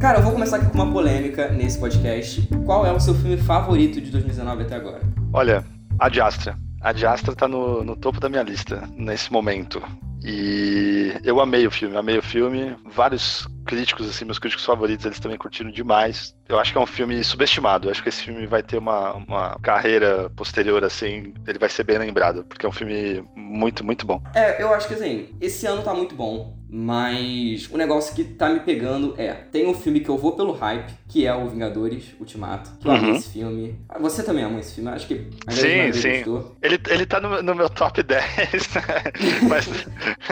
Cara, eu vou começar aqui com uma polêmica nesse podcast. Qual é o seu filme favorito de 2019 até agora? Olha, Ad Astra. Ad Astra tá no, no topo da minha lista nesse momento. E eu amei o filme, amei o filme. Vários críticos, assim, meus críticos favoritos, eles também curtiram demais. Eu acho que é um filme subestimado. Eu acho que esse filme vai ter uma, uma carreira posterior, assim, ele vai ser bem lembrado, porque é um filme muito, muito bom. É, eu acho que assim, esse ano tá muito bom. Mas o negócio que tá me pegando é: tem um filme que eu vou pelo hype, que é o Vingadores Ultimato. Que eu uhum. amo esse filme. Você também ama esse filme? Acho que Sim, sim. Gostou. Ele, ele tá no, no meu top 10. mas...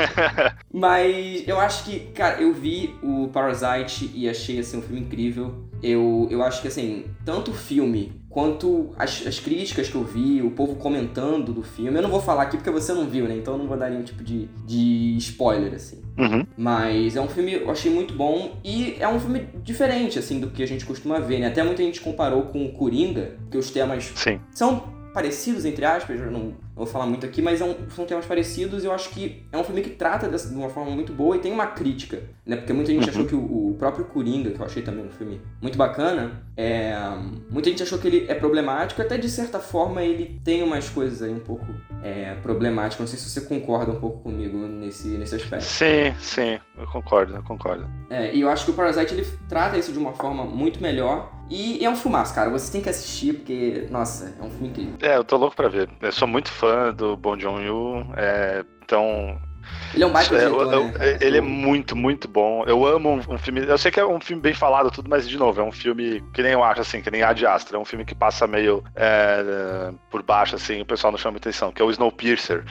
mas eu acho que, cara, eu vi o Parasite e achei assim, um filme incrível. Eu, eu acho que assim, tanto o filme quanto as, as críticas que eu vi, o povo comentando do filme. Eu não vou falar aqui porque você não viu, né? Então eu não vou dar nenhum tipo de, de spoiler, assim. Uhum. Mas é um filme, eu achei muito bom e é um filme diferente, assim, do que a gente costuma ver, né? Até muita gente comparou com o Coringa, que os temas Sim. são parecidos, entre aspas, não vou falar muito aqui, mas é um, são temas parecidos e eu acho que é um filme que trata dessa, de uma forma muito boa e tem uma crítica, né? Porque muita gente uhum. achou que o, o, próprio Coringa, que eu achei também um filme muito bacana, é, muita gente achou que ele é problemático, até de certa forma ele tem umas coisas aí um pouco é, problemáticas. Não sei se você concorda um pouco comigo nesse, nesse aspecto. Sim, sim, eu concordo, eu concordo. É, e eu acho que o Parasite ele trata isso de uma forma muito melhor e é um filmaço, cara. Você tem que assistir porque, nossa, é um filme incrível. É, eu tô louco pra ver. Eu sou muito fã do Bon Joon-ho, é, então... Ele é um baita é, diretor, eu, né? Ele é muito, muito bom. Eu amo um, um, filme... Eu sei que é um filme bem falado tudo, mas, de novo, é um filme que nem eu acho, assim, que nem Ad Astra. É um filme que passa meio é, por baixo, assim, o pessoal não chama atenção, que é o Snowpiercer.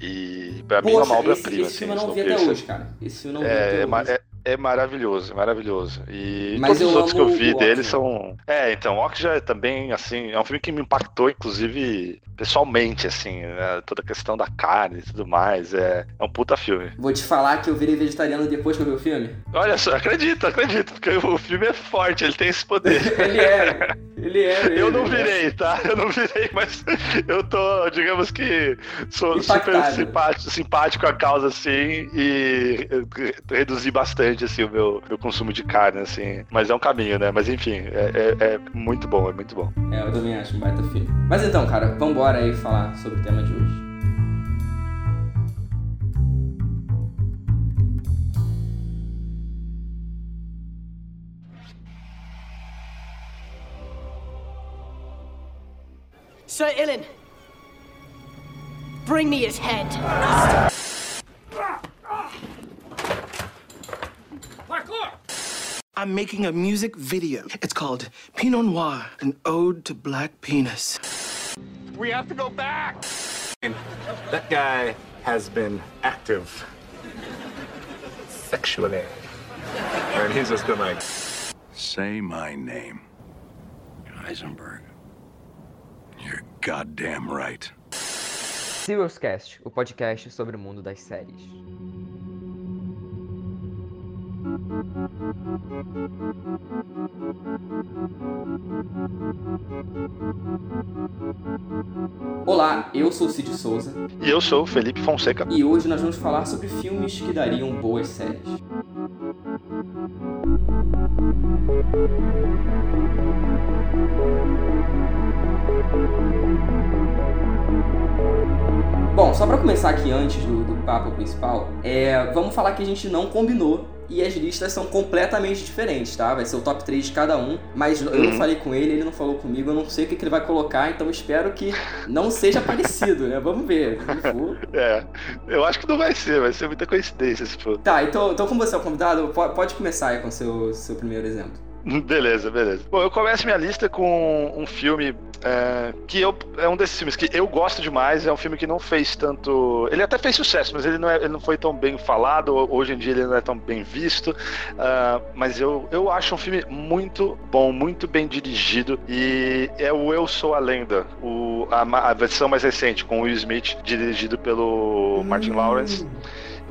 E pra Poxa, mim é uma obra-prima. Esse, esse filme assim, eu não vi até hoje, cara. Esse filme eu não vi é, até hoje. É, é maravilhoso, é maravilhoso. E Mas todos os outros que eu vi dele são. É, então, Okja é também, assim, é um filme que me impactou, inclusive, pessoalmente, assim, né? toda a questão da carne e tudo mais. É, é um puta filme. Vou te falar que eu virei vegetariano depois que eu vi o filme. Olha só, acredito, acredito, porque o filme é forte, ele tem esse poder. ele é, ele é. Ele, eu não virei, tá? Eu não virei, mas eu tô, digamos que, sou Impactado. super simpático, simpático à causa, assim, e reduzi bastante assim, o meu, meu consumo de carne, assim. Mas é um caminho, né? Mas enfim, é, é, é muito bom, é muito bom. É, eu também acho um baita filme. Mas então, cara, vambora aí falar sobre o tema de hoje. Sir Ilan, bring me his head. I'm making a music video. It's called Pinot Noir, an ode to black penis. We have to go back! That guy has been active sexually. And he's just gonna say my name. Heisenberg. You're goddamn right. Serious Cast, o podcast sobre o mundo das séries. Olá, eu sou Cid Souza. E eu sou o Felipe Fonseca. E hoje nós vamos falar sobre filmes que dariam boas séries. Bom, só para começar aqui antes do, do papo principal, é, vamos falar que a gente não combinou e as listas são completamente diferentes, tá? Vai ser o top 3 de cada um, mas eu não uhum. falei com ele, ele não falou comigo, eu não sei o que, que ele vai colocar, então espero que não seja parecido, né? Vamos ver. é, eu acho que não vai ser, vai ser muita coincidência se for. Tá, então, então como você é o convidado, pode começar aí com o seu, seu primeiro exemplo. Beleza, beleza. Bom, eu começo minha lista com um filme é, que eu, é um desses filmes que eu gosto demais. É um filme que não fez tanto. Ele até fez sucesso, mas ele não, é, ele não foi tão bem falado. Hoje em dia ele não é tão bem visto. Uh, mas eu, eu acho um filme muito bom, muito bem dirigido. E é o Eu Sou a Lenda, o, a, a versão mais recente, com o Will Smith, dirigido pelo Martin Lawrence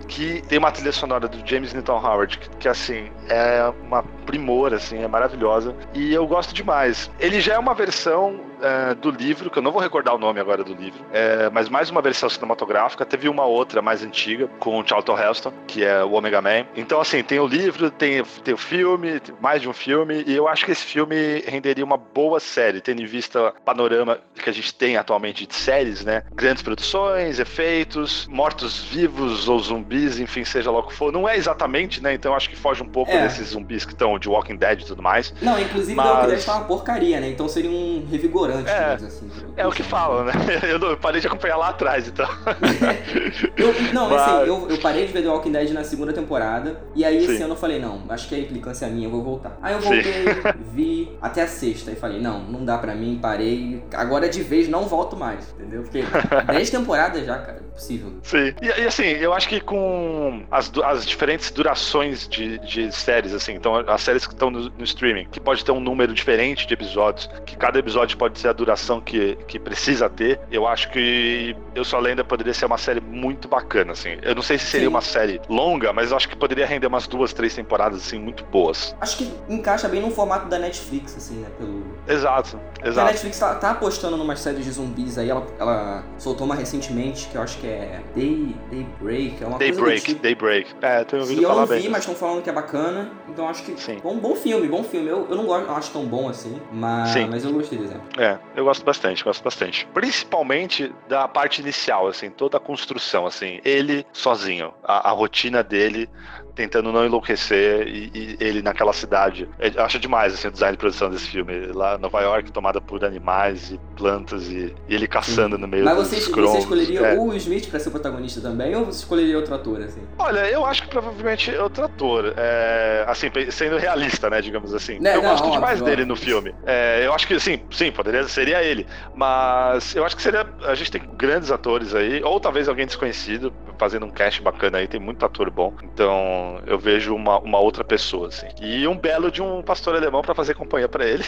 que tem uma trilha sonora do James Newton Howard, que, que, assim, é uma primor, assim, é maravilhosa. E eu gosto demais. Ele já é uma versão é, do livro, que eu não vou recordar o nome agora do livro, é, mas mais uma versão cinematográfica. Teve uma outra mais antiga, com o Charlton Heston, que é o Omega Man. Então, assim, tem o livro, tem, tem o filme, tem mais de um filme, e eu acho que esse filme renderia uma boa série, tendo em vista o panorama que a gente tem atualmente de séries, né? Grandes produções, efeitos, mortos-vivos ou zumbis, enfim, seja lá o que for. Não é exatamente, né? Então acho que foge um pouco É. desses zumbis que estão de Walking Dead e tudo mais. Não, inclusive Mas- Walking Dead tá uma porcaria, né? Então seria um revigorante, É, assim. É o que falam, né? Eu, parei de acompanhar lá atrás, então. Eu, não, Mas- assim, eu, eu parei de ver The Walking Dead na segunda temporada. E aí esse Sim. ano eu falei, não, acho que a implicância é minha, eu vou voltar. Aí eu Sim. voltei, vi até a sexta e falei, não, não dá pra mim, parei. Agora de vez não volto mais, entendeu? Porque 10 temporadas já, cara, impossível. Sim. E, e, assim, eu acho que com as, as diferentes durações de, de séries, assim, então as séries que estão no, no streaming, que pode ter um número diferente de episódios, que cada episódio pode ser a duração que, que precisa ter, eu acho que Eu Sou a Lenda poderia ser uma série muito bacana, assim. Eu não sei se seria Sim. uma série longa, mas eu acho que poderia render umas duas, três temporadas, assim, muito boas. Acho que encaixa bem no formato da Netflix, assim, né? Pelo... Exato, Porque A exato. Netflix tá, tá apostando numas séries de zumbis aí, ela, ela soltou uma recentemente, que eu acho que é Day, Daybreak, é uma coisa do Daybreak, tipo. Daybreak. É, tenho ouvido E eu falar não bem. vi, mas disso. estão falando que é bacana, então acho que Sim. bom, bom filme, bom filme. Eu, eu não gosto, não acho tão bom assim, mas, Sim. mas eu gostei do exemplo. É, eu gosto bastante, gosto bastante. Principalmente da parte inicial, assim, toda a construção, assim, ele sozinho, a, a rotina dele tentando não enlouquecer e, e ele naquela cidade. Eu acho demais assim, o design de produção desse filme. Lá em Nova York, tomada por animais e plantas e, e ele caçando no meio Mas dos você, você escolheria É. o Will Smith pra ser o protagonista também, ou você escolheria outro ator, assim? Olha, eu acho que provavelmente outro ator. É, assim, sendo realista, né, digamos assim. Né, eu não, gosto óbvio, demais dele óbvio. no filme. É, eu acho que, sim, sim, poderia, seria ele. Mas eu acho que seria. A gente tem grandes atores aí, ou talvez alguém desconhecido fazendo um cast bacana aí, tem muito ator bom. Então eu vejo uma, uma outra pessoa, assim. E um belo de um pastor alemão pra fazer companhia pra ele.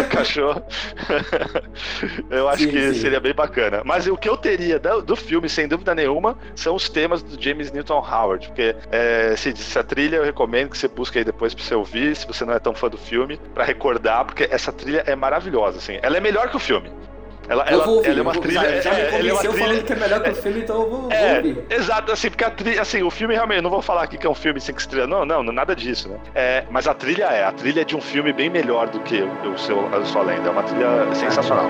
o cachorro. eu acho Sim, que sim. seria bem bacana. Mas o que eu teria do, do filme, sem dúvida nenhuma, são os temas do James Newton Howard. Porque é, se, se a trilha eu recomendo que você busque aí depois pra você ouvir, se você não é tão fã do filme, pra recordar, porque essa trilha é maravilhosa, assim. Ela é melhor que o filme. Ela, ela, ouvir, ela é uma trilha. já, já me é, é convenceu trilha- falando que é melhor que o filme, então eu vou, vou é, ouvir. exato, assim, porque a trilha, assim, o filme realmente, não vou falar aqui que é um filme cinco estrelas, não, não, nada disso, né? É, mas a trilha é, a trilha é de um filme bem melhor do que o, o seu, a sua lenda, é uma trilha sensacional.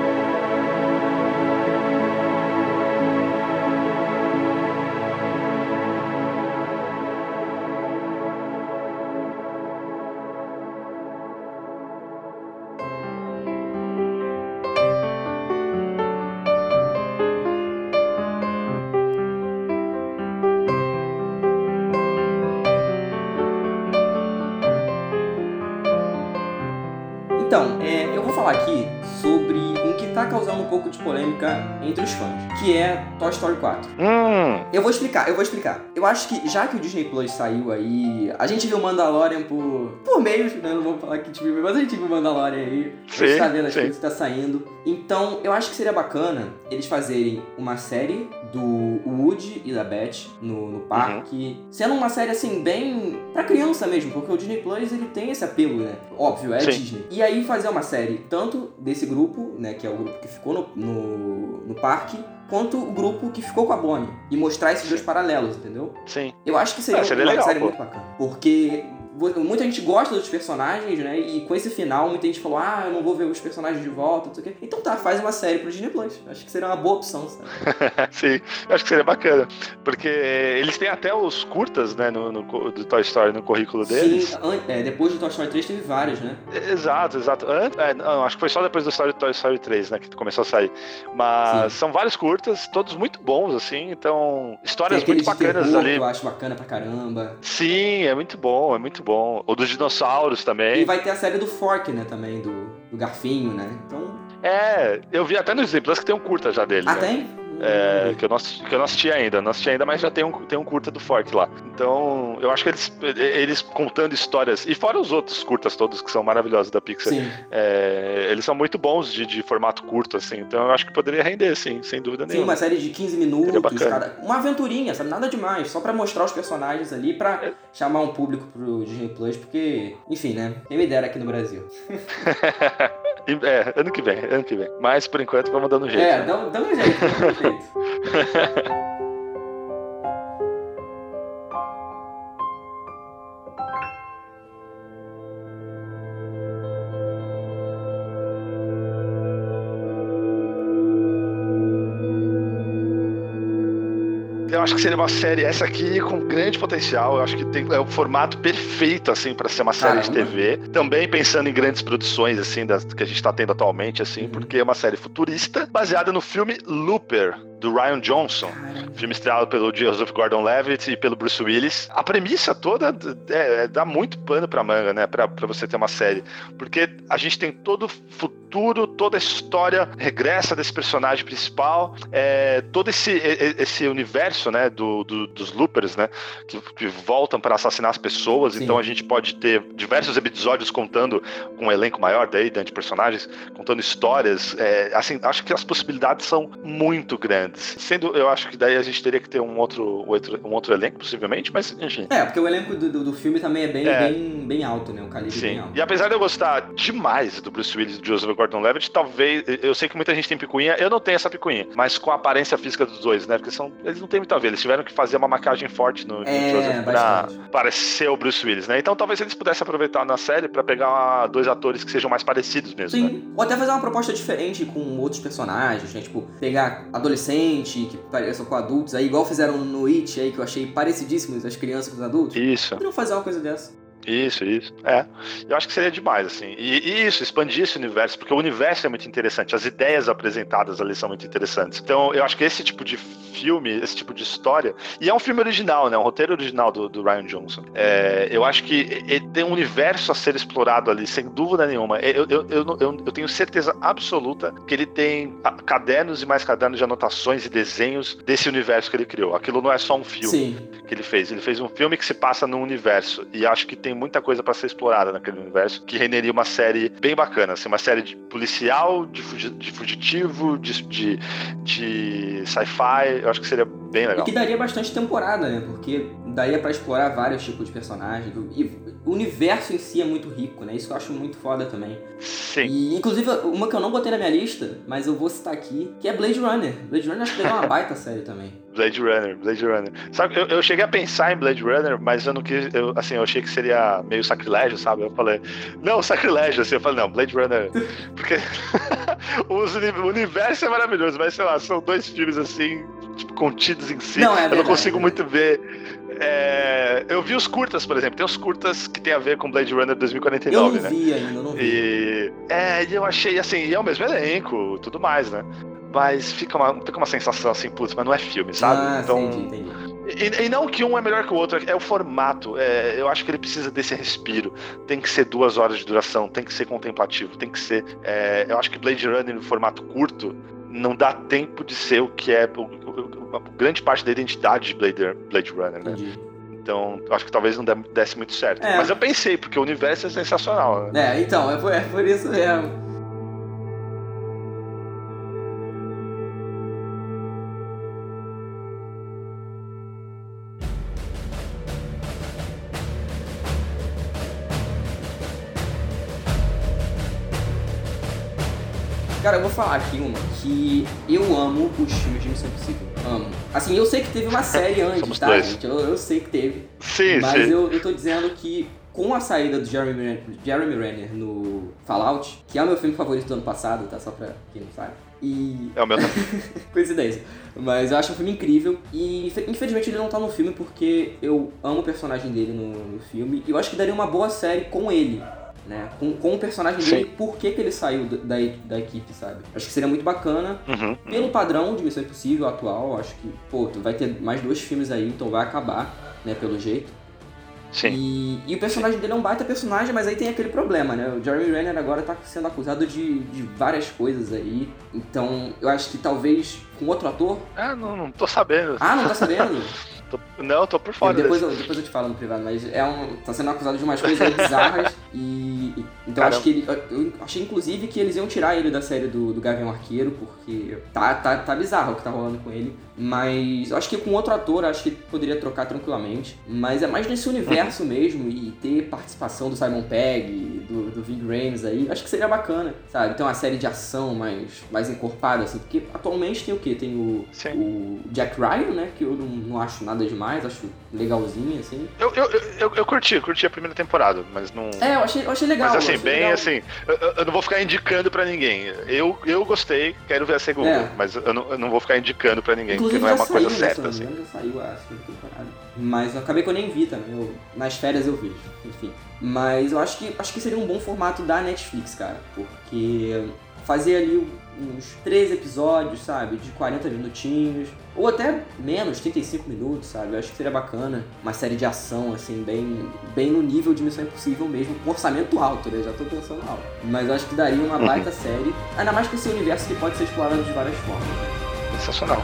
Então, é, eu vou falar aqui sobre um que tá causando um pouco de polêmica entre os fãs, que é Toy Story 4. Hum, Eu vou explicar, eu vou explicar. Eu acho que, já que o Disney Plus saiu aí, a gente viu Mandalorian por, por meios, né? Não vou falar que a gente viu, mas a gente viu Mandalorian aí. a gente Sim, tá vendo as sim. coisas que tá saindo. Então, eu acho que seria bacana eles fazerem uma série do Woody e da Beth no, no parque, Uhum. sendo uma série assim, bem pra criança mesmo, porque o Disney Plus ele tem esse apelo, né? Óbvio, é Sim. Disney. E aí fazer uma série tanto desse grupo, né, que é o grupo que ficou no, no, no parque, quanto o grupo que ficou com a Bonnie. E mostrar esses dois paralelos, entendeu? sim. Eu acho que seria, É, seria uma legal, série pô. muito bacana. Porque muita gente gosta dos personagens, né? E com esse final, muita gente falou, ah, eu não vou ver os personagens de volta, não sei o quê. Então tá, faz uma série pro Disney Plus. Acho que seria uma boa opção, sabe? Sim, acho que seria bacana. Porque eles têm até os curtas, né, no, no do Toy Story no currículo deles. Sim, é, depois do Toy Story 3 teve vários, né? Exato, exato. É, não, acho que foi só depois do Story, Toy Story 3, né, que começou a sair. Mas Sim. são vários curtas, todos muito bons, assim, então histórias muito bacanas terror ali. eu acho bacana pra caramba. Sim, é muito bom, é muito bom. O dos dinossauros E também. vai ter a série do Fork, né, também, do, do Garfinho, né? Então... É, eu vi até no Disney Plus que tem um curta já dele. Ah, né? tem? É, que, eu não, assisti- que eu não assisti ainda, não assisti ainda, mas já tem um, tem um curta do Fork lá. Então, eu acho que eles, eles contando histórias, e fora os outros curtas todos que são maravilhosos da Pixar, Sim. é, eles são muito bons de, de formato curto, assim, então eu acho que poderia render, sim, sem dúvida Sim, nenhuma. uma série de 15 Seria minutos, cada... uma aventurinha, sabe? Nada demais, só pra mostrar os personagens ali, pra É. chamar um público pro Disney Plus, porque, enfim, né? Quem me dera aqui no Brasil. É, ano que vem, ano que vem. Mas por enquanto vamos dando um jeito. É, dá, dá um jeito, dá um jeito. Eu acho que seria uma série, essa aqui, com grande potencial. Eu acho que tem, é o formato perfeito, assim, para ser uma série de Caramba. TV. Também pensando em grandes produções, assim, das, que a gente tá tendo atualmente, assim, Uhum. porque é uma série futurista, baseada no filme Looper, do Ryan Johnson. Filme estreado pelo Joseph Gordon-Levitt e pelo Bruce Willis. A premissa toda é, é- dá muito pano pra manga, né? Pra, pra você ter uma série. Porque a gente tem todo o futuro, toda a história regressa desse personagem principal, é, todo esse, esse universo, né? do- do- dos loopers, né? Que, que voltam para assassinar as pessoas. Sim. Então a gente pode ter diversos episódios contando com um elenco maior daí, né, de personagens, contando histórias. É, assim, acho que as possibilidades são muito grandes. Sendo, eu acho que daí a gente teria que ter um outro, outro- um outro elenco, possivelmente, mas enfim. É, porque o elenco do, do, do filme também é bem, É. bem, bem alto, né? O calibre bem Sim. alto. E apesar de eu gostar demais do Bruce Willis e do Joseph Gordon-Levitt, talvez eu sei que muita gente tem picuinha, eu não tenho essa picuinha, mas com a aparência física dos dois, né? Porque são, eles não têm muito a ver, eles tiveram que fazer uma maquiagem forte no, É, Joseph pra parecer o Bruce Willis, né? Então talvez eles pudessem aproveitar na série pra pegar dois atores que sejam mais parecidos mesmo, né? Sim, ou até fazer uma proposta diferente com outros personagens, né? Tipo, pegar adolescente que pareçam com adultos, aí igual fizeram no It aí, que eu achei parecidíssimos as crianças com os adultos. Isso. Que não fazer uma coisa dessa? Isso, isso. É. Eu acho que seria demais, assim. E, e isso, expandir esse universo, porque o universo é muito interessante, as ideias apresentadas ali são muito interessantes. Então, eu acho que esse tipo de filme, esse tipo de história. E é um filme original, né? Um roteiro original do, do Ryan Johnson. É, eu acho que ele tem um universo a ser explorado ali, sem dúvida nenhuma. Eu, eu, eu, eu, eu tenho certeza absoluta que ele tem ah, cadernos e mais cadernos de anotações e desenhos desse universo que ele criou. Aquilo não é só um filme Sim. que ele fez. Ele fez um filme que se passa num universo. E acho que tem muita coisa pra ser explorada naquele universo, que renderia uma série bem bacana. Assim, uma série de policial, de, fugi- de fugitivo, de, de, de sci-fi. Eu acho que seria bem E legal. que daria bastante temporada, né? Porque daria pra explorar vários tipos de personagens. E o universo em si é muito rico, né? Isso que eu acho muito foda também. Sim. E, inclusive, uma que eu não botei na minha lista, mas eu vou citar aqui, que é Blade Runner. Blade Runner acho que daria uma baita série também. Blade Runner, Blade Runner. Sabe, eu, eu cheguei a pensar em Blade Runner, mas eu não quis. Eu, assim, eu achei que seria meio sacrilégio, sabe? Eu falei, não, sacrilégio. Assim, eu falei, não, Blade Runner. Porque o universo é maravilhoso, mas sei lá, são dois filmes assim, tipo, contidos em si. Não, é eu não verdade, consigo é muito ver. É, eu vi os curtas, por exemplo. Tem os curtas que tem a ver com Blade Runner Eu 2049, não né? vi ainda, eu não vi. E é, e eu achei assim, e é o mesmo elenco, tudo mais, né? Mas fica uma, fica uma sensação assim, putz, mas não é filme, sabe? Ah, então, entendi, entendi. e, e não que um é melhor que o outro, é o formato. É, eu acho que ele precisa desse respiro. Tem que ser duas horas de duração, tem que ser contemplativo, tem que ser. é, eu acho que Blade Runner no formato curto não dá tempo de ser o que é o- o- a grande parte da identidade de Blade, Blade Runner, né? entendi. Então, eu acho que talvez não desse muito certo. É. Mas eu pensei, porque o universo é sensacional, né? É, então, é por, é por isso mesmo. Falar aqui uma que eu amo os filmes de Missão Impossível. Amo. Assim, eu sei que teve uma série antes, tá, dois. gente? Eu, eu sei que teve. Sim, Mas sim. eu, eu tô dizendo que com a saída do Jeremy, Ren- Jeremy Renner no Fallout, que é o meu filme favorito do ano passado, tá? Só pra quem não sabe. E. É o meu Coincidência. Mas eu acho um filme incrível. E infe- infelizmente ele não tá no filme porque eu amo o personagem dele no, no filme. E eu acho que daria uma boa série com ele. Né? Com, com o personagem Sim. dele, por que, que ele saiu da, da, equipe, sabe? Acho que seria muito bacana. Uhum. Pelo padrão de Missão Impossível atual, acho que, pô, tu vai ter mais dois filmes aí, então vai acabar, né, pelo jeito. Sim. E, e o personagem dele é um baita personagem, mas aí tem aquele problema, né? O Jeremy Renner agora tá sendo acusado de, de várias coisas aí. Então, eu acho que talvez com outro ator. Ah, não, não tô sabendo. Ah, não tá sabendo? Tô- não, tô por fora depois, desse. eu, depois eu te falo no privado, mas é um. tá sendo acusado de umas coisas bizarras. E. e- Então Caramba. acho que ele. Eu achei inclusive que eles iam tirar ele da série do, do Gavião Arqueiro, porque tá, tá, tá bizarro o que tá rolando com ele. Mas acho que com outro ator, acho que poderia trocar tranquilamente. Mas é mais nesse universo mesmo e ter participação do Simon Pegg, do, do Ving Rhames aí, acho que seria bacana, sabe? Ter uma série de ação mais, mais encorpada, assim, porque atualmente tem o quê? Tem o, o Jack Ryan, né? Que eu não, não acho nada demais, acho legalzinho, assim. Eu, eu, eu, eu curti, curti a primeira temporada, mas não. É, eu achei, eu achei legal. Mas assim, bem legal. assim, eu, eu- eu não vou ficar indicando pra ninguém. Eu, eu gostei, quero ver a segunda, É. mas eu não, eu não vou ficar indicando pra ninguém, Inclusive porque não é uma coisa saiu, né, certa, assim. já saiu a segunda temporada. Mas eu acabei que eu nem vi também. eu- nas férias eu vejo, enfim. Mas eu acho que acho que seria um bom formato da Netflix, cara. Porque fazer ali uns três episódios, sabe? De 40 minutinhos. Ou até menos, 35 minutos, sabe? Eu acho que seria bacana. Uma série de ação, assim, bem, bem no nível de Missão Impossível mesmo. Com orçamento alto, né? Já tô pensando alto. Mas eu acho que daria uma baita série. Ainda mais com esse universo que pode ser explorado de várias formas. né? Sensacional.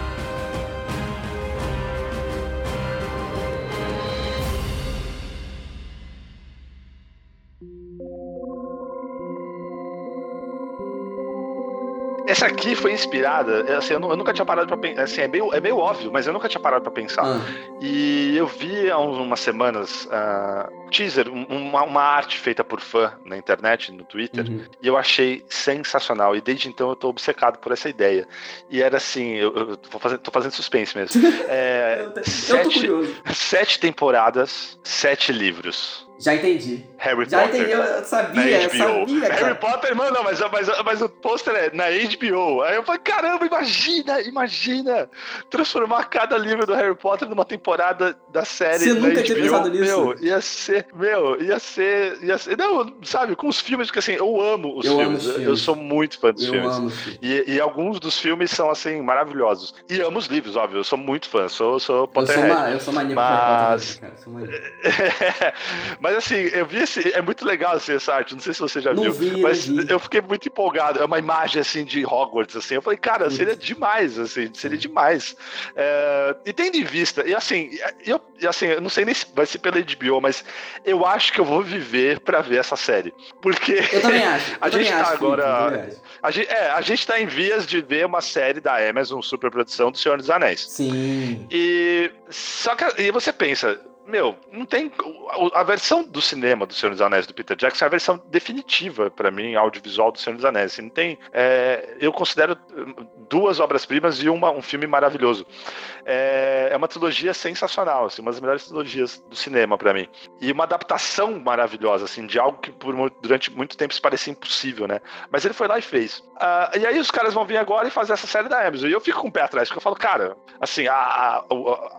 Essa aqui foi inspirada, é, assim, eu, nu- eu nunca tinha parado pra pensar, assim, é meio, é meio óbvio, mas eu nunca tinha parado pra pensar. Ah, E eu vi há umas semanas ah, teaser, um- uma, uma arte feita por fã na internet, no Twitter, uhum. e eu achei sensacional. E desde então eu tô obcecado por essa ideia. E era assim, eu, eu tô, fazendo, tô fazendo suspense mesmo. É, Eu sete, sete temporadas, sete livros. Já entendi. Harry Já Potter. entendi, eu sabia, eu sabia, Harry cara. Potter, mano, não, mas, mas, mas o pôster é na HBO. Aí eu falei, caramba, imagina, imagina transformar cada livro do Harry Potter numa temporada da série Você nunca tinha HBO. pensado nisso? Meu, ia ser, meu, ia ser, ia ser, não, sabe, com os filmes, porque assim, eu amo os Eu amo filmes, os eu filmes. sou muito fã dos Eu filmes. amo. E, e alguns dos filmes são, assim, maravilhosos. E amo os livros, óbvio, eu sou muito fã, sou, sou Eu sou, Potterhead. ma eu sou maníaco Harry Potter Mas- mesmo, cara. Sou maníaco. mas assim, eu vi esse. É muito legal assim, essa arte. Não sei se você já Não viu. vi, mas vi. eu fiquei muito empolgado. É uma imagem assim de Hogwarts, assim. Eu falei, cara, seria demais, assim, seria demais. É, e tendo em vista, e assim, eu, e assim, eu não sei nem se vai ser pela HBO, mas eu acho que eu vou viver pra ver essa série. Porque Eu também acho. Eu A também gente acho, tá agora- acho. a gente, é, a gente tá em vias de ver uma série da Amazon, superprodução do Senhor dos Anéis. Sim. E só que e você pensa, meu, não tem a versão do cinema do Senhor dos Anéis do Peter Jackson é a versão definitiva pra mim audiovisual do Senhor dos Anéis. Assim, não tem, é, eu considero duas obras-primas e uma, um filme maravilhoso. É, é uma trilogia sensacional, assim, uma das melhores trilogias do cinema pra mim. E uma adaptação maravilhosa, assim, de algo que por, durante muito tempo se parecia impossível, né? Mas ele foi lá e fez. Ah, e aí os caras vão vir agora e fazer essa série da Amazon. E eu fico com o pé atrás, porque eu falo, cara, assim, a, a,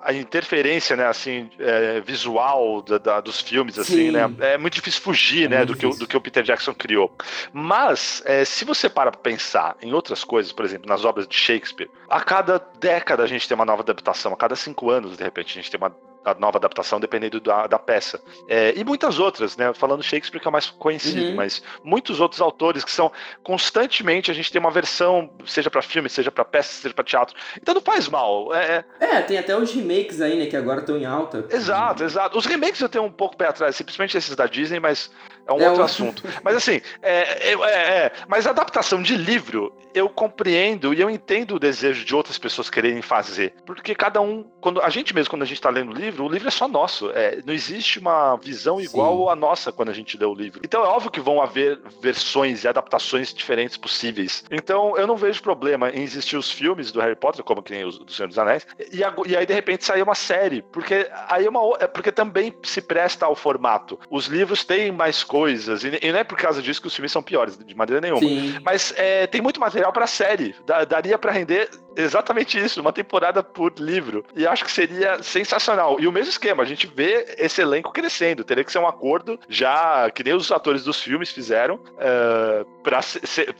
a interferência, né, assim, é, visual da- da- dos filmes, assim, Sim. né? É muito difícil fugir, É né, do que, do que o Peter Jackson criou. Mas, é, se você para pra pensar em outras coisas, por exemplo, nas obras de Shakespeare, a cada década a gente tem uma nova adaptação, a cada cinco anos, de repente, a gente tem uma a nova adaptação dependendo da, da peça. É, e muitas outras, né? Falando Shakespeare que é o mais conhecido, Uhum. mas muitos outros autores que são constantemente a gente tem uma versão, seja pra filme, seja pra peça, seja pra teatro. Então não faz mal. É, É, tem até os remakes aí, né, que agora estão em alta. Exato, exato. Os remakes eu tenho um pouco pé atrás, simplesmente esses da Disney, mas é um É outro um- assunto. Mas assim, é, é, é, é. mas a adaptação de livro, eu compreendo e eu entendo o desejo de outras pessoas quererem fazer. Porque cada um, quando a gente mesmo, quando a gente tá lendo o livro, o livro é só nosso. É, não existe uma visão igual Sim. à nossa quando a gente lê o livro. Então é óbvio que vão haver versões e adaptações diferentes possíveis. Então eu não vejo problema em existir os filmes do Harry Potter, como que nem os do Senhor dos Anéis, e, e aí de repente sair uma série, porque aí é uma é porque também se presta ao formato. Os livros têm mais coisas e, e não é por causa disso que os filmes são piores, de maneira nenhuma. Sim. Mas é, tem muito material pra série. Daria pra render exatamente isso, uma temporada por livro. E acho que seria sensacional. E o mesmo esquema, a gente vê esse elenco crescendo. Teria que ser um acordo já que nem os atores dos filmes fizeram é, para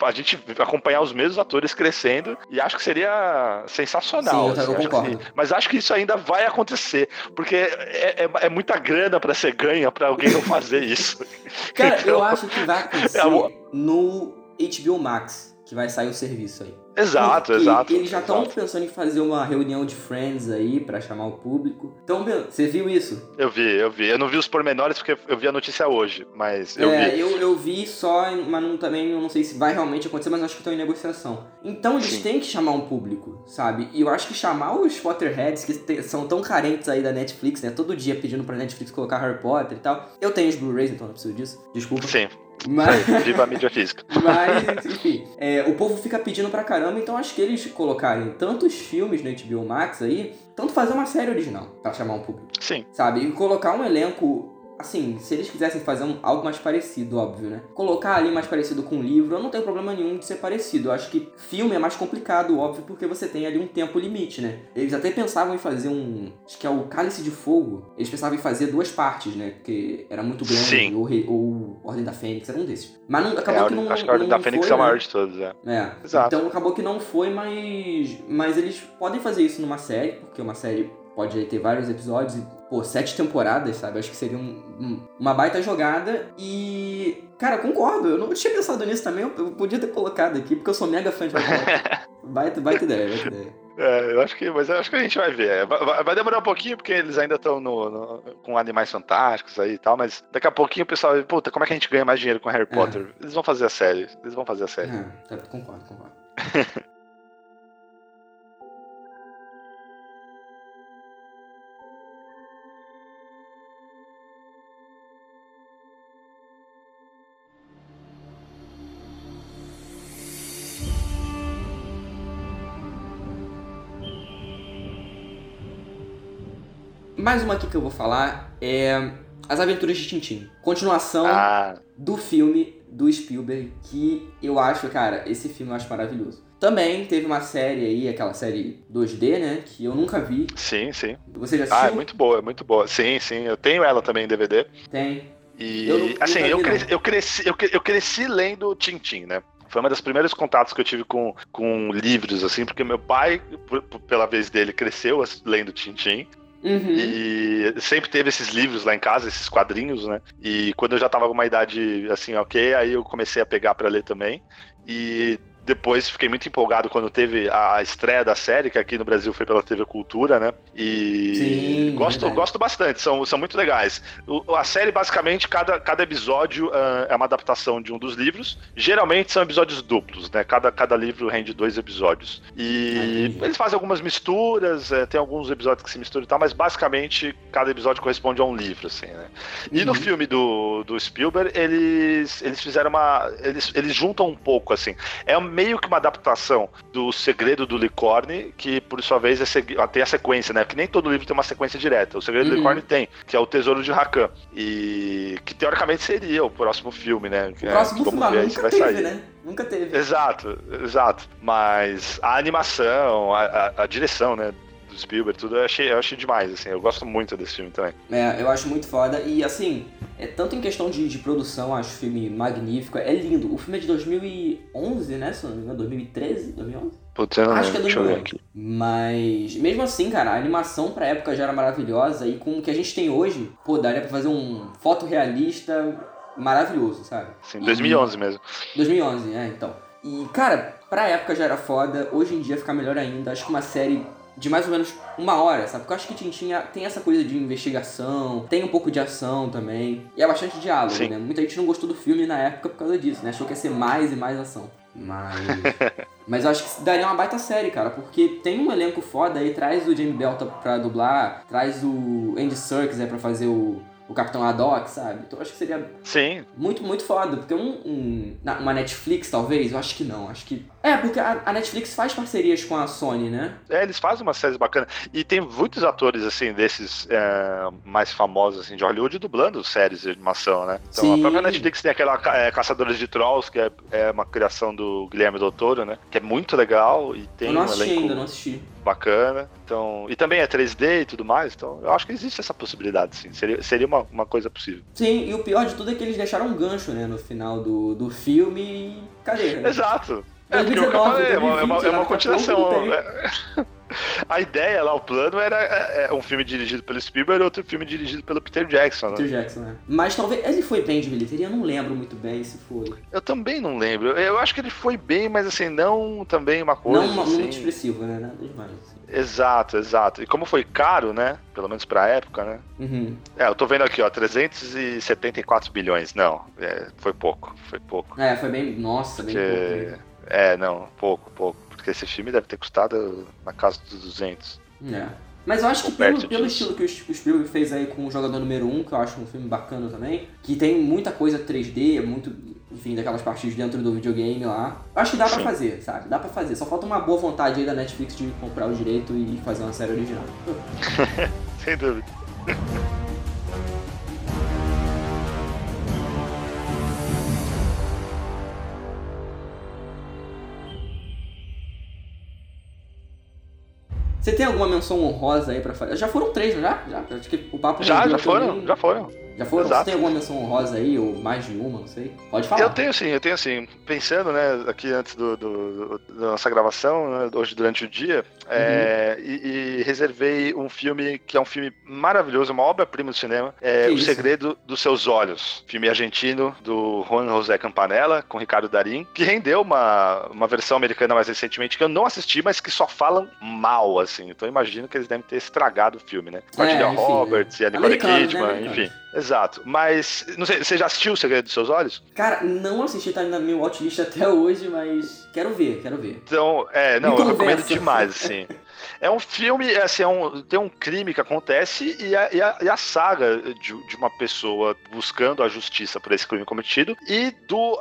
a gente acompanhar os mesmos atores crescendo. E acho que seria sensacional. Sim, eu também acho que- concordo. mas acho que isso ainda vai acontecer, porque é, é- é muita grana pra ser ganha pra alguém não fazer isso. Cara, eu Então, acho que vai acontecer É, no HBO Max, que vai sair o serviço aí. Exato, Porque exato. Eles já estão pensando em fazer uma reunião de Friends aí pra chamar o público. Então, você viu isso? Eu vi, eu vi. Eu não vi os pormenores porque eu vi a notícia hoje, mas eu é, vi. eu, eu vi só, mas não, também eu não sei se vai realmente acontecer, mas acho que estão em negociação. Então eles Sim. têm que chamar um público, sabe? E eu acho que chamar os Potterheads, que te- são tão carentes aí da Netflix, né? Todo dia pedindo pra Netflix colocar Harry Potter e tal. Eu tenho os Blu-rays, então não preciso disso. Desculpa. Sim, Mas, viva a mídia física. mas enfim, é, o povo fica pedindo pra caramba, então acho que eles colocarem tantos filmes no HBO Max aí, tanto fazer uma série original pra chamar um público Sim, sabe? E colocar um elenco, assim, se eles quisessem fazer um- algo mais parecido, óbvio, né? Colocar ali mais parecido com um livro, eu não tenho problema nenhum de ser parecido. Eu acho que filme é mais complicado, óbvio, porque você tem ali um tempo limite, né? Eles até pensavam em fazer um. Acho que é o Cálice de Fogo. Eles pensavam em fazer duas partes, né? Porque era muito grande, Sim. ou, ou Ordem da Fênix, era um desses. Mas não, É, acabou a que não. acho que a Ordem não da Fênix foi, é o maior né? de todos, é. É. Exato. Então acabou que não foi, mas. Mas eles podem fazer isso numa série, porque uma série pode ter vários episódios e, pô, sete temporadas, sabe? Acho que seria um- um- uma baita jogada e. Cara, concordo. Eu não tinha pensado nisso também. Eu, eu podia ter colocado aqui, porque eu sou mega fã de Harry Potter. Baita, baita ideia, baita ideia. É, eu acho que, mas eu acho que a gente vai ver. É, Vai, vai- vai demorar um pouquinho, porque eles ainda estão com animais fantásticos aí e tal, mas daqui a pouquinho o pessoal, puta, como é que a gente ganha mais dinheiro com Harry Potter? Eles vão fazer a série. Eles vão fazer a série. É, tá, concordo, concordo. Mais uma aqui que eu vou falar é As Aventuras de Tintim. Continuação Ah, do filme do Spielberg, que eu acho, cara, esse filme eu acho maravilhoso. Também teve uma série aí, aquela série 2D, né, que eu nunca vi. sim, sim. Você já Ah, assistiu? é muito boa, é muito boa. Sim, sim. Eu tenho ela também em DVD. Tem. E, Eu assim, eu não. eu, cresci, eu, cre- eu cresci lendo Tintim, né? Foi uma das primeiros contatos que eu tive com, com livros, assim, porque meu pai, pela vez dele, cresceu lendo Tintim. Uhum. E sempre teve esses livros lá em casa, esses quadrinhos, né? E quando eu já tava com uma idade assim, ok, aí eu comecei a pegar pra ler também. E depois fiquei muito empolgado quando teve a estreia da série, que aqui no Brasil foi pela TV Cultura, né? E Sim, gosto, verdade. gosto bastante, são, são muito legais. O- a série, basicamente, cada, cada episódio ah, é uma adaptação de um dos livros. Geralmente são episódios duplos, né? Cada, cada livro rende dois episódios. E eles fazem algumas misturas, é, tem alguns episódios que se misturam e tal, mas basicamente cada episódio corresponde a um livro, assim, né? E no Uhum. filme do, do Spielberg, eles, eles fizeram uma. Eles, eles juntam um pouco, assim. É meio que uma adaptação do Segredo do Licorne, que por sua vez é segui- tem a sequência, né? Que nem todo livro tem uma sequência direta. O Segredo do Uhum. Licorne tem, que é o Tesouro de Rakan. E que teoricamente seria o próximo filme, né? O próximo filme ah, ver nunca teve, né? Nunca teve. Exato, exato. Mas a animação, a, a- a direção, né? Spielberg, tudo, eu achei, eu achei demais, assim. Eu gosto muito desse filme também. É, eu acho muito foda. E assim, é tanto em questão de, de produção, acho o filme magnífico. É lindo. O filme é de 2011, né? Se não me engano, 2013, 2011? Putz, eu não Acho que é lembro, eu ver 2011. aqui. Mas, mesmo assim, cara, a animação pra época já era maravilhosa. E com o que a gente tem hoje, pô, daria pra fazer um fotorrealista maravilhoso, sabe? Sim, E- 2011 mesmo. 2011, é, então. E, cara, pra época já era foda, hoje em dia fica melhor ainda. Acho que uma série de mais ou menos uma hora, sabe? Porque eu acho que Tintin tem essa coisa de investigação, tem um pouco de ação também. E é bastante diálogo, Sim. né? Muita gente não gostou do filme na época por causa disso, né? Achou que ia ser mais e mais ação. Mas. Mas eu acho que daria uma baita série, cara, porque tem um elenco foda aí, traz o Jamie Bell pra dublar, traz o Andy Serkis aí pra fazer o, o Capitão Haddock, sabe? Então eu acho que seria Sim, muito, muito foda. Porque um, um- uma Netflix, talvez, eu acho que não. Acho que. É, porque a, a Netflix faz parcerias com a Sony, né? É, eles fazem umas séries bacanas. E tem muitos atores, assim, desses é, mais famosos, assim, de Hollywood, dublando séries de animação, né? Então, Sim. a própria Netflix tem aquela é, Caçadores de Trolls, que é, é uma criação do Guilherme Del Toro, né? Que é muito legal e tem eu não um assisti elenco ainda, não assisti. bacana. Então, e também é 3D e tudo mais. Então, eu acho que existe essa possibilidade, sim. Seria, seria uma, uma coisa possível. Sim, e o pior de tudo é que eles deixaram um gancho, né, no final do, do filme e. Cadê? né? Exato. É, porque o que eu 2019, falei, é uma, é uma, é 2020, uma a continuação. pouco não tem. é- A ideia lá, o plano era é, é, um filme dirigido pelo Spielberg e outro filme dirigido pelo Peter Jackson, né? Peter Jackson, né? Mas talvez. Ele foi bem de bilheteria, eu não lembro muito bem se foi. Eu também não lembro. Eu acho que ele foi bem, mas assim, não também uma coisa. não assim... muito expressivo, né? Nada demais. assim. Exato, exato. E como foi caro, né? Pelo menos pra época, né? Uhum. É, eu tô vendo aqui, ó, 374 bilhões. Não, é, foi pouco, foi pouco. É, foi bem. Nossa, bem pouco. Porque. É, não, pouco, pouco. Porque esse filme deve ter custado na casa dos 200. É. Mas eu acho que pelo, pelo estilo que o Spielberg fez aí com o Jogador Número 1, que eu acho um filme bacana também, que tem muita coisa 3D, muito, enfim, daquelas partes dentro do videogame lá. Eu acho que dá pra Sim. fazer, sabe? Dá pra fazer. Só falta uma boa vontade aí da Netflix de comprar o direito e fazer uma série original. Sem dúvida. Você tem alguma menção honrosa aí pra fazer? Já foram três, não já? Já. Acho que o papo Já, já foram, também. já foram. Já foram? Exato. Você tem alguma menção honrosa aí, ou mais de uma, não sei? Pode falar. Eu tenho sim, eu tenho sim. Pensando, né, aqui antes do, do- da nossa gravação, né, hoje durante o dia, é, Uhum. e, e reservei um filme que é um filme maravilhoso, uma obra-prima do cinema, é Que O isso? Segredo dos Seus Olhos, filme argentino do Juan José Campanella, com Ricardo Darín, que rendeu uma, uma versão americana mais recentemente, que eu não assisti, mas que só falam mal, assim. Então eu imagino que eles devem ter estragado o filme, né? Com a É, Julia enfim, Roberts é. e a Nicole Americano, né? Kidman, Americano. enfim. Exato. Mas, não sei, você já assistiu O Segredo dos Seus Olhos? Cara, não assisti, tá na minha watchlist até hoje, mas quero ver, quero ver. Então, é, não, Me eu recomendo demais, assim. É um filme, é, assim, é um, tem um crime que acontece e a, e a- e a saga de, de uma pessoa buscando a justiça por esse crime cometido e do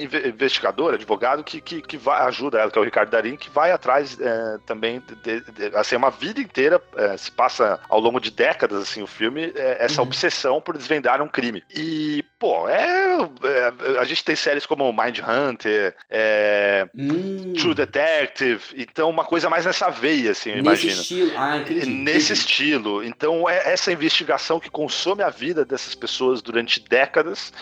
inve- investigador, advogado, que, que, que vai, ajuda ela, que é o Ricardo Darim, que vai atrás é, também, de, de- assim, uma vida inteira, é, se passa ao longo de décadas, assim, o filme, essa Uhum. obsessão por desvendar um crime. E, pô, é, é, a gente tem séries como Mind Hunter, é, Hum, True Detective, então uma coisa mais nessa veia, assim, nesse imagino. estilo. Ah, entendi. Nesse entendi. estilo. Então, é essa investigação que consome a vida dessas pessoas durante décadas.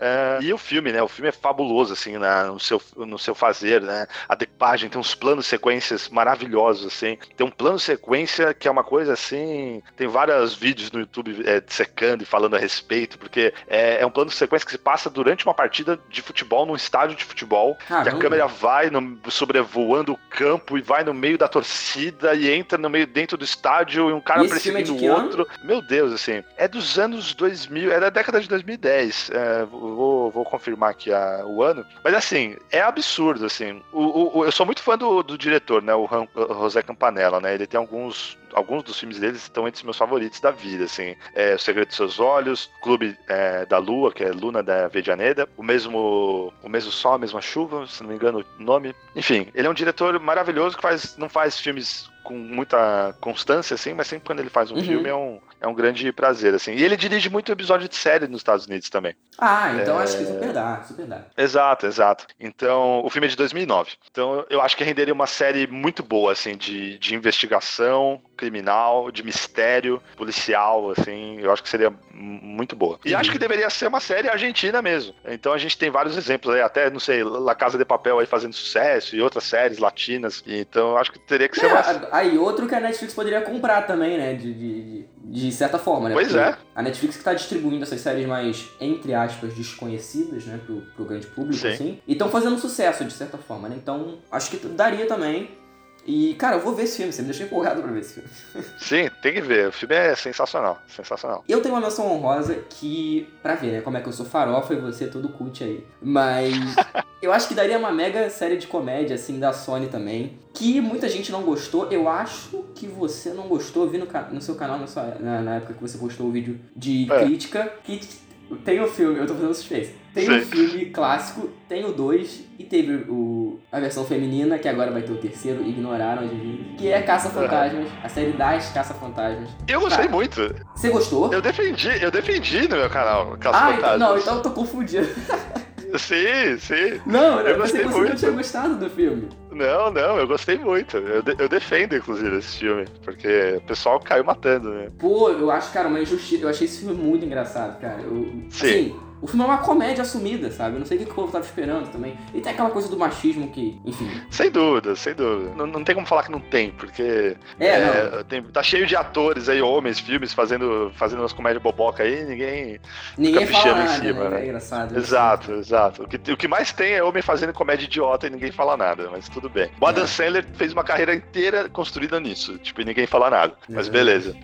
é, e o filme, né? O filme é fabuloso, assim, né, no, seu, no seu fazer, né? A decupagem tem uns planos sequências maravilhosos, assim. Tem um plano sequência que é uma coisa assim. Tem vários vídeos no YouTube é, secando e falando a respeito, porque é, é um plano sequência que se passa durante uma partida de futebol num estádio de futebol. Que a Caramba. câmera vai no- sobrevoando o campo e vai no meio da torcida e entra no meio dentro do estádio e um cara E filme é perseguindo o ano? outro. Meu Deus, assim. É dos anos 2000, é da década de 2010. É, vou, vou confirmar aqui a- o ano. Mas assim, é absurdo, assim. O, o- eu sou muito fã do, do diretor, né? O Ram- o José Campanella, né? Ele tem alguns. Alguns dos filmes deles estão entre os meus favoritos da vida, assim. É O Segredo dos Seus Olhos, Clube é, da Lua, que é Luna da Vedianeda, o mesmo, o mesmo Sol, a mesma Chuva, se não me engano o nome. Enfim, ele é um diretor maravilhoso que faz, não faz filmes com muita constância, assim, mas sempre quando ele faz um Uhum. filme é um, é um grande prazer, assim. E ele dirige muito episódio de série nos Estados Unidos também. Ah, então É. acho que super dá, super dá. Exato, exato. Então, o filme é de 2009. Então, eu acho que renderia uma série muito boa, assim, de, de investigação criminal, de mistério policial, assim. Eu acho que seria muito boa. E Uhum. acho que deveria ser uma série argentina mesmo. Então, a gente tem vários exemplos aí, até, não sei, La Casa de Papel aí fazendo sucesso e outras séries latinas. Então, eu acho que teria que ser uma. Aí outro que a Netflix poderia comprar também, né? De, de, de, de certa forma, né? Pois Porque é. A Netflix que tá distribuindo essas séries mais, entre aspas, desconhecidas, né? Pro, pro grande público, Sim. assim. E estão fazendo sucesso, de certa forma, né? Então, acho que daria também. E, cara, eu vou ver esse filme, você me deixou empolgado pra ver esse filme. Sim, tem que ver. O filme é sensacional. Sensacional. Eu tenho uma menção honrosa que, pra ver, né, como é que eu sou farofa e você é todo cult aí. Mas eu acho que daria uma mega série de comédia, assim, da Sony também. Que muita gente não gostou. Eu acho que você não gostou. Eu vi no, no seu canal na, sua- na- na época que você postou o vídeo de É. crítica. Que tem o filme, eu tô fazendo suspense. Tem o Sim. filme clássico, tem o 2 e teve o, a versão feminina, que agora vai ter o terceiro, ignoraram, adivinha. Que é Caça Fantasmas, a série das Caça Fantasmas. Eu gostei muito. Você gostou? Eu defendi, eu defendi no meu canal. Caça Ah, então, não, então eu tô confundido. Sim, sim. Não, Eu gostei que você não muito. tinha gostado do filme. Não, não, eu gostei muito. Eu, eu defendo, inclusive, esse filme. Porque o pessoal caiu matando, né? Pô, eu acho, cara, uma injustiça. Eu achei esse filme muito engraçado, cara. Eu, Sim. Assim, O filme é uma comédia assumida, sabe? Eu não sei o que, que o povo tava esperando também. E tem aquela coisa do machismo que, enfim. Sem dúvida, sem dúvida. Não, não tem como falar que não tem, porque É, tem- tá cheio de atores aí, homens, filmes, fazendo, fazendo umas comédias boboca aí, ninguém. Ninguém Fica fala em nada, cima, né? né? É engraçado. Exato, exato. O que, o que mais tem é homem fazendo comédia idiota e ninguém fala nada, mas tudo bem. O Adam É. Sandler fez uma carreira inteira construída nisso, tipo, e ninguém fala nada. Mas É. beleza.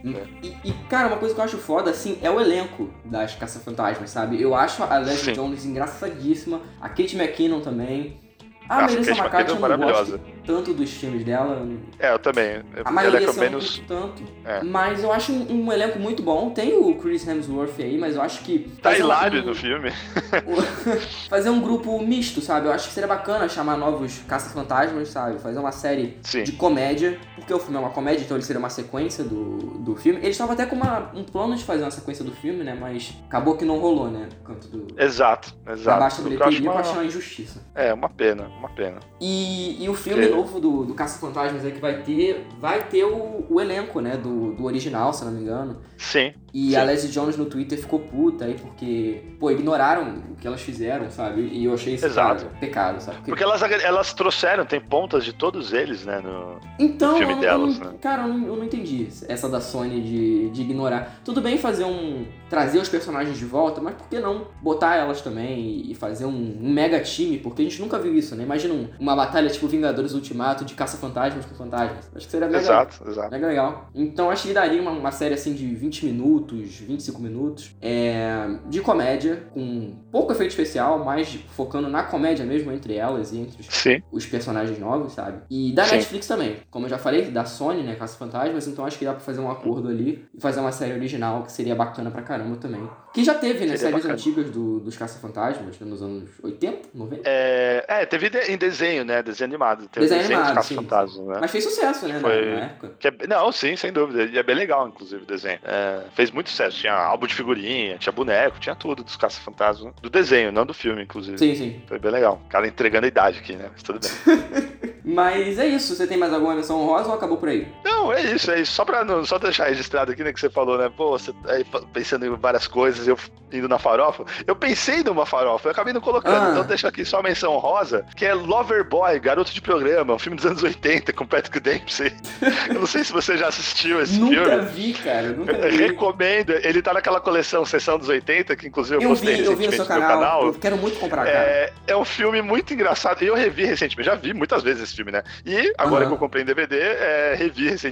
E, e, cara, uma coisa que eu acho foda, assim, é o elenco das Caça-Fantasmas, sabe? Eu acho a Leslie. Jones engraçadíssima, a Kate McKinnon também. A Nossa, Melissa McCarthy é não gosto maravilhosa. Tanto dos filmes dela. É, eu também. A maioria é não menos. tanto. É. Mas eu acho um, um elenco muito bom. Tem o Chris Hemsworth aí, mas eu acho que. Tá hilário um- no filme. fazer um grupo misto, sabe? Eu acho que seria bacana chamar novos caça-fantasmas, sabe? Fazer uma série Sim. de comédia, porque o filme é uma comédia, então ele seria uma sequência do, do filme. Eles estavam até com uma- um plano de fazer uma sequência do filme, né? Mas acabou que não rolou, né? Conta do. Exato, Da exato. baixa O que eu acho uma- uma injustiça. É, uma pena, uma pena. E, e o filme Ok. Novo do, do Caça-Fantasmas aí que vai ter, vai ter o, o elenco, né? Do, do original, se não me engano. Sim. E Sim. a Leslie Jones no Twitter ficou puta aí porque, pô, ignoraram o que elas fizeram, sabe? E eu achei isso Exato. cara, pecado, sabe? Porque elas, elas trouxeram, tem pontas de todos eles, né? No... Então, filme eu, delas, eu né? cara, eu não, eu não entendi essa da Sony de, de ignorar. Tudo bem fazer um. trazer os personagens de volta, mas por que não botar elas também e, fazer um, um mega time? Porque a gente nunca viu isso, né? Imagina um- uma batalha tipo Vingadores Ultimato de caça-fantasmas com fantasmas. Acho que seria mega, Exato, exato. mega legal. Então acho que daria uma, uma série assim de 20 minutos, 25 minutos, é, de comédia, com pouco efeito especial, mais focando na comédia mesmo entre elas e entre os os personagens novos, sabe? E da Sim. Netflix também. Como eu já falei, da Sony, né? Caça Fantasmas, então acho que dá pra fazer um acordo ali e fazer uma série original que seria bacana pra caramba também. Que já teve, né? Seria Séries bacana. antigas do, dos Caça Fantasmas, né, nos anos 80, 90. É, é, teve de- em desenho, né? Desenho animado. Teve desenho animado, sim. Caça-Fantasmas, né? Mas fez sucesso, né? Foi- Na, época. É- não, sim, sem dúvida. E é bem legal, inclusive, o desenho. É, fez muito sucesso. Tinha álbum de figurinha, tinha boneco, tinha tudo dos Caça-Fantasmas. Do desenho, não do filme, inclusive. Sim, sim. Foi bem legal. O cara entregando a idade aqui, né? Mas tudo bem. Mas é isso. Você tem mais alguma menção honrosa ou acabou por aí? Não, é isso, é isso. Só pra não, só deixar registrado aqui, né, que você falou, né? Pô, você aí fa- pensando em várias coisas, eu indo na farofa. Eu pensei numa farofa, eu acabei não colocando. Ah. Então deixa aqui só a menção rosa, que é Loverboy, Garoto de Programa, um filme dos anos 80 com Patrick Dempsey. eu não sei se você já assistiu esse nunca filme. vi, cara. Nunca vi. recomendo, ele tá naquela coleção Sessão dos 80, que inclusive eu, Eu postei vi, eu vi no recentemente seu no meu canal. canal. Eu quero muito comprar, cara. É, é um filme muito engraçado. E eu revi recentemente, já vi muitas vezes esse filme, né? E agora que eu comprei em DVD, é, revi recentemente.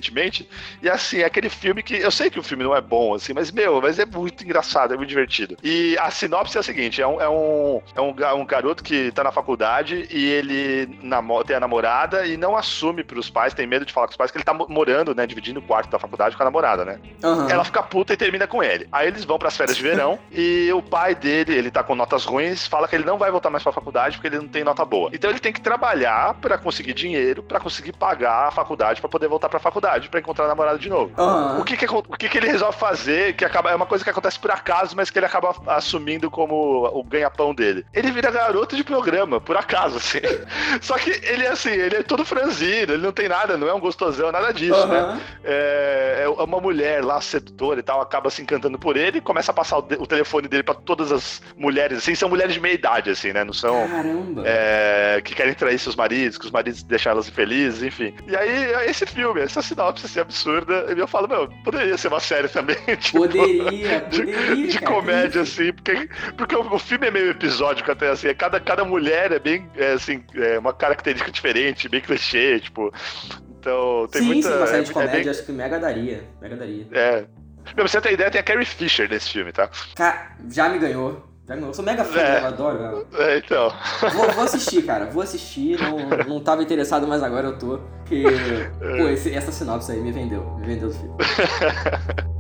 E assim, é aquele filme que. Eu sei que o filme não é bom, assim, mas, meu, mas é muito engraçado, é muito divertido. E a sinopse é a seguinte: é um, é um, é um, um garoto que tá na faculdade e ele tem a namorada e não assume pros pais, tem medo de falar com os pais, que ele tá mo- morando, né? Dividindo o quarto da faculdade com a namorada, né? Aham. Ela fica puta e termina com ele. Aí eles vão pras férias de verão e o pai dele, ele tá com notas ruins, fala que ele não vai voltar mais pra faculdade porque ele não tem nota boa. Então ele tem que trabalhar pra conseguir dinheiro, pra conseguir pagar a faculdade, pra poder voltar pra faculdade, pra encontrar a namorada de novo. Aham. O que que, o que que ele resolve fazer, que acaba, é uma coisa que acontece por acaso, mas que ele acaba assumindo como o ganha-pão dele. Ele vira garoto de programa, por acaso, assim. Só que ele é assim, ele é todo franzino, ele não tem nada, não é um gostosão, nada disso, né? Aham. é, é uma mulher lá, sedutora e tal, acaba se encantando por ele e começa a passar o, de- o telefone dele pra todas as mulheres, assim, são mulheres de meia idade, assim, né? Não são. Caramba. é, que querem trair seus maridos, que os maridos deixam elas infelizes, enfim. E aí, é esse filme, essa sinopse assim, absurda, e eu falo, meu, poderia ser uma série também, tipo, Poderia, de, poderia. de cara. comédia, assim, porque, porque o, filme é meio episódico até, assim, cada, cada mulher é bem, é, assim, é uma característica diferente, bem clichê, tipo, então tem sim, muita... sim, uma série é, de é comédia, bem- acho que mega daria. Mega daria. é. Pra você ter ideia, tem a Carrie Fisher nesse filme, tá? Cara, já me ganhou. Ganhou. Eu sou mega fã É. dela, adoro ela. É, então. Vou, vou assistir, cara. Vou assistir. Não, não tava interessado, mas agora eu tô. Porque, pô, esse- essa sinopse aí me vendeu. Me vendeu do filme.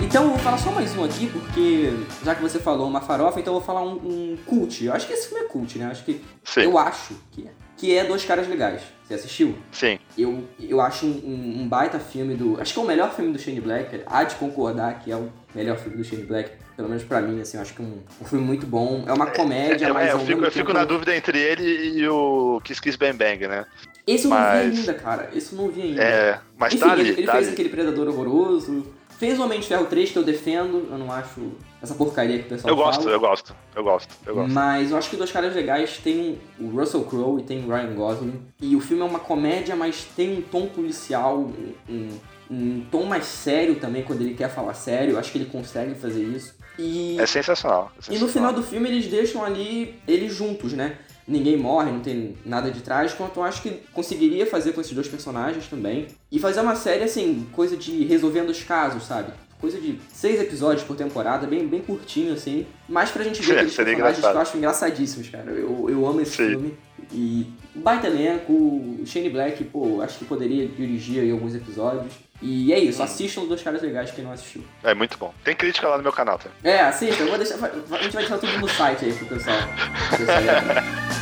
Então eu vou falar só mais um aqui, porque já que você falou uma farofa, então eu vou falar um, um cult. Eu acho que esse filme é cult, né? Eu acho que. Sim, Eu acho que é. Que é Dois Caras Legais. Você assistiu? sim. Eu, eu acho um, um- baita filme do. Acho que é o melhor filme do Shane Black. Há de concordar que é o melhor filme do Shane Black. Pelo menos pra mim, assim, eu acho que é um, um filme muito bom. É uma comédia, É, mas eu ao fico, eu fico na dúvida entre ele e o Kiss Kiss Bang Bang, né? Esse eu não mas- vi ainda, cara. Esse eu não vi ainda. É, mas Enfim, tá ali, ele, ele tá fez ali. aquele Predador Horroroso. Fez o Homem de Ferro 3, que eu defendo, eu não acho essa porcaria que o pessoal Eu gosto, fala. eu gosto, eu gosto, eu gosto. Mas eu acho que Dois Caras Legais tem o Russell Crowe e tem o Ryan Gosling. E o filme é uma comédia, mas tem um tom policial, um, um tom mais sério também, quando ele quer falar sério. Eu acho que ele consegue fazer isso. E, É sensacional. é e no sensacional. final do filme eles deixam ali eles juntos, né? Ninguém morre, não tem nada de trágico, então eu acho que conseguiria fazer com esses dois personagens também. E fazer uma série, assim, coisa de resolvendo os casos, sabe? Coisa de seis episódios por temporada, bem, bem curtinho, assim. Mas pra gente ver É, aqueles seria personagens que eu acho engraçadíssimos, cara. Eu, eu amo esse Sim. filme. E baita elenco, o Shane Black, pô, acho que poderia dirigir aí alguns episódios. E é isso, assistam Dois Caras Legais quem não assistiu. É muito bom. Tem crítica lá no meu canal, tá? É, assista, eu vou deixar. A gente vai deixar tudo no site aí pro pessoal.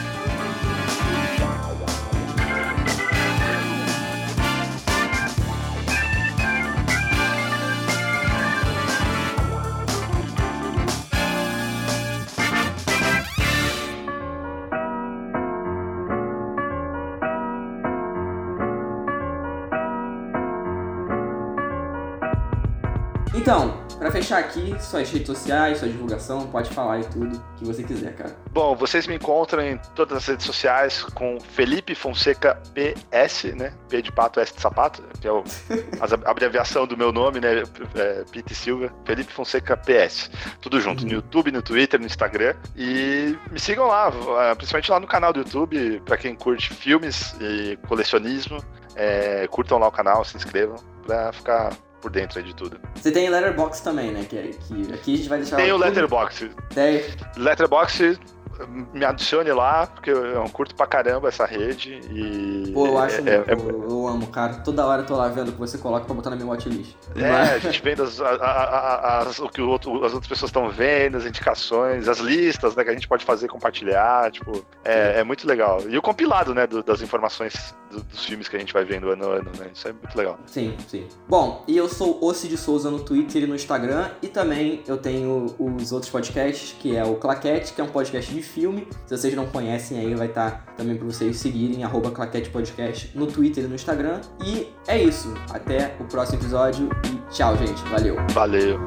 aqui, suas redes sociais, sua divulgação, pode falar aí tudo que você quiser, cara. Bom, vocês me encontram em todas as redes sociais com Felipe Fonseca PS, né? P de pato, S de sapato, que é o, a abreviação do meu nome, né? É, Pete Silva, Felipe Fonseca PS. Tudo junto, no YouTube, no Twitter, no Instagram. E me sigam lá, eh, principalmente lá no canal do YouTube, pra quem curte filmes e colecionismo. eh, curtam lá o canal, se inscrevam pra ficar por dentro aí de tudo. Você tem Letterboxd também, né? Que, é- que aqui a gente vai deixar. Tem o Letterboxd. Tem. Letterboxd, me adicione lá, porque eu, curto pra caramba essa rede e. Pô, eu acho. É, é- eu, eu amo, cara. Toda hora eu tô lá vendo o que você coloca pra botar na minha watchlist. é, a gente vendo as, a- a- as- o que o outro- as outras pessoas estão vendo, as indicações, as listas né, que a gente pode fazer, compartilhar, tipo, é, é muito legal. E o compilado, né, do- das informações do- dos filmes que a gente vai vendo ano a ano, né? Isso é muito legal. Sim, sim. Bom, e eu sou o Cid Souza no Twitter e no Instagram. E também eu tenho os outros podcasts, que é o Claquete, que é um podcast de filme. Se vocês não conhecem aí, vai estar também pra vocês seguirem, arroba Claquete Podcast no Twitter e no Instagram. E é isso. Até o próximo episódio e tchau, gente. Valeu. Valeu.